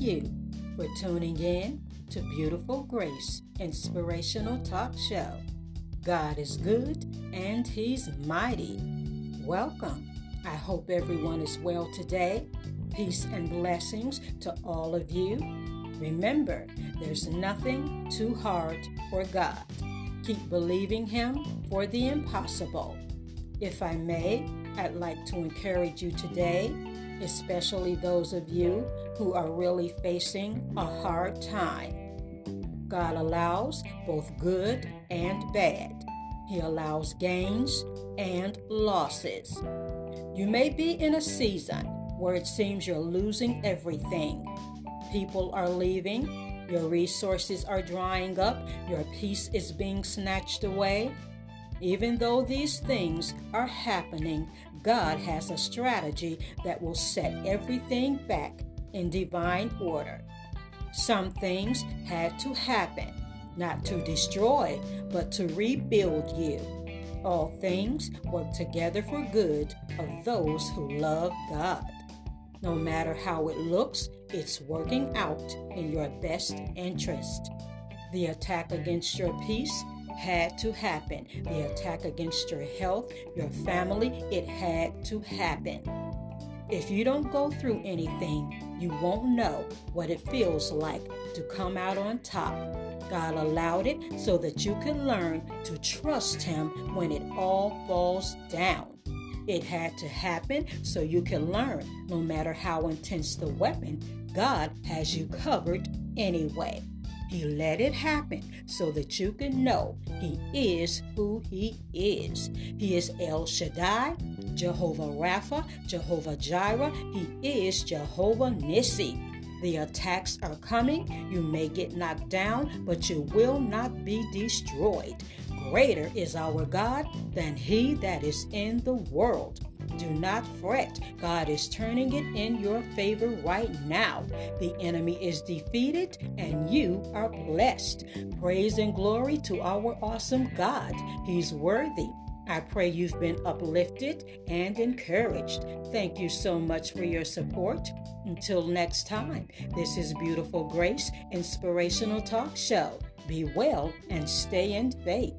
you for tuning in to Beautiful Grace Inspirational Talk Show. God is good and He's mighty. Welcome. I hope everyone is well today. Peace and blessings to all of you. Remember, there's nothing too hard for God. Keep believing Him for the impossible. If I may, I'd like to encourage you today, especially those of you who are really facing a hard time. God allows both good and bad. He allows gains and losses. You may be in a season where it seems you're losing everything. People are leaving, your resources are drying up, your peace is being snatched away. Even though these things are happening, God has a strategy that will set everything back in divine order. Some things had to happen, not to destroy, but to rebuild you. All things work together for good of those who love God. No matter how it looks, it's working out in your best interest. The attack against your peace had to happen. The attack against your health, your family, it had to happen. If you don't go through anything, you won't know what it feels like to come out on top. God allowed it so that you can learn to trust Him when it all falls down. It had to happen so you can learn no matter how intense the weapon, God has you covered anyway. He let it happen so that you can know He is who He is. He is El Shaddai, Jehovah Rapha, Jehovah Jireh. He is Jehovah Nissi. The attacks are coming. You may get knocked down, but you will not be destroyed. Greater is our God than he that is in the world. Do not fret. God is turning it in your favor right now. The enemy is defeated and you are blessed. Praise and glory to our awesome God. He's worthy. I pray you've been uplifted and encouraged. Thank you so much for your support. Until next time, this is Beautiful Grace Inspirational Talk Show. Be well and stay in faith.